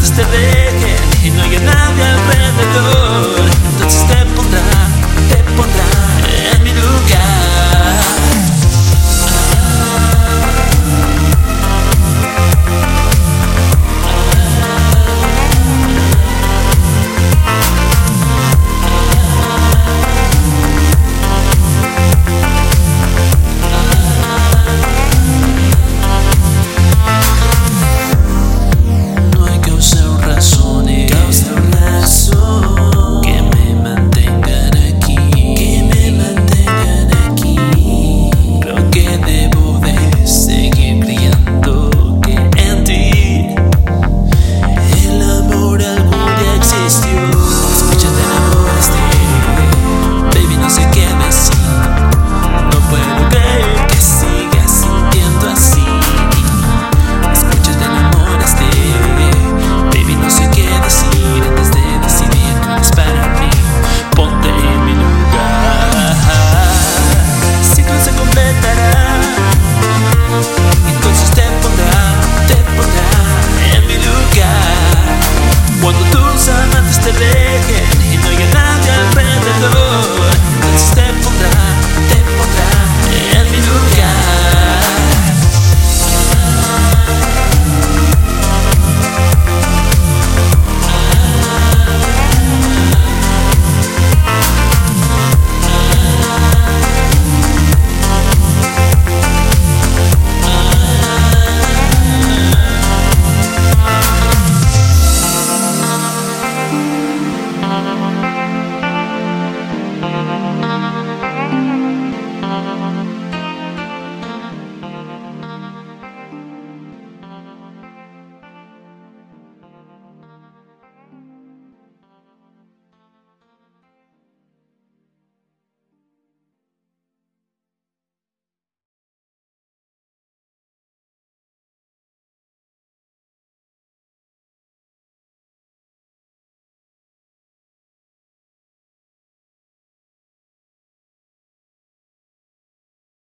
antes te dejen y no haya nadie alrededor, entonces te pondrás.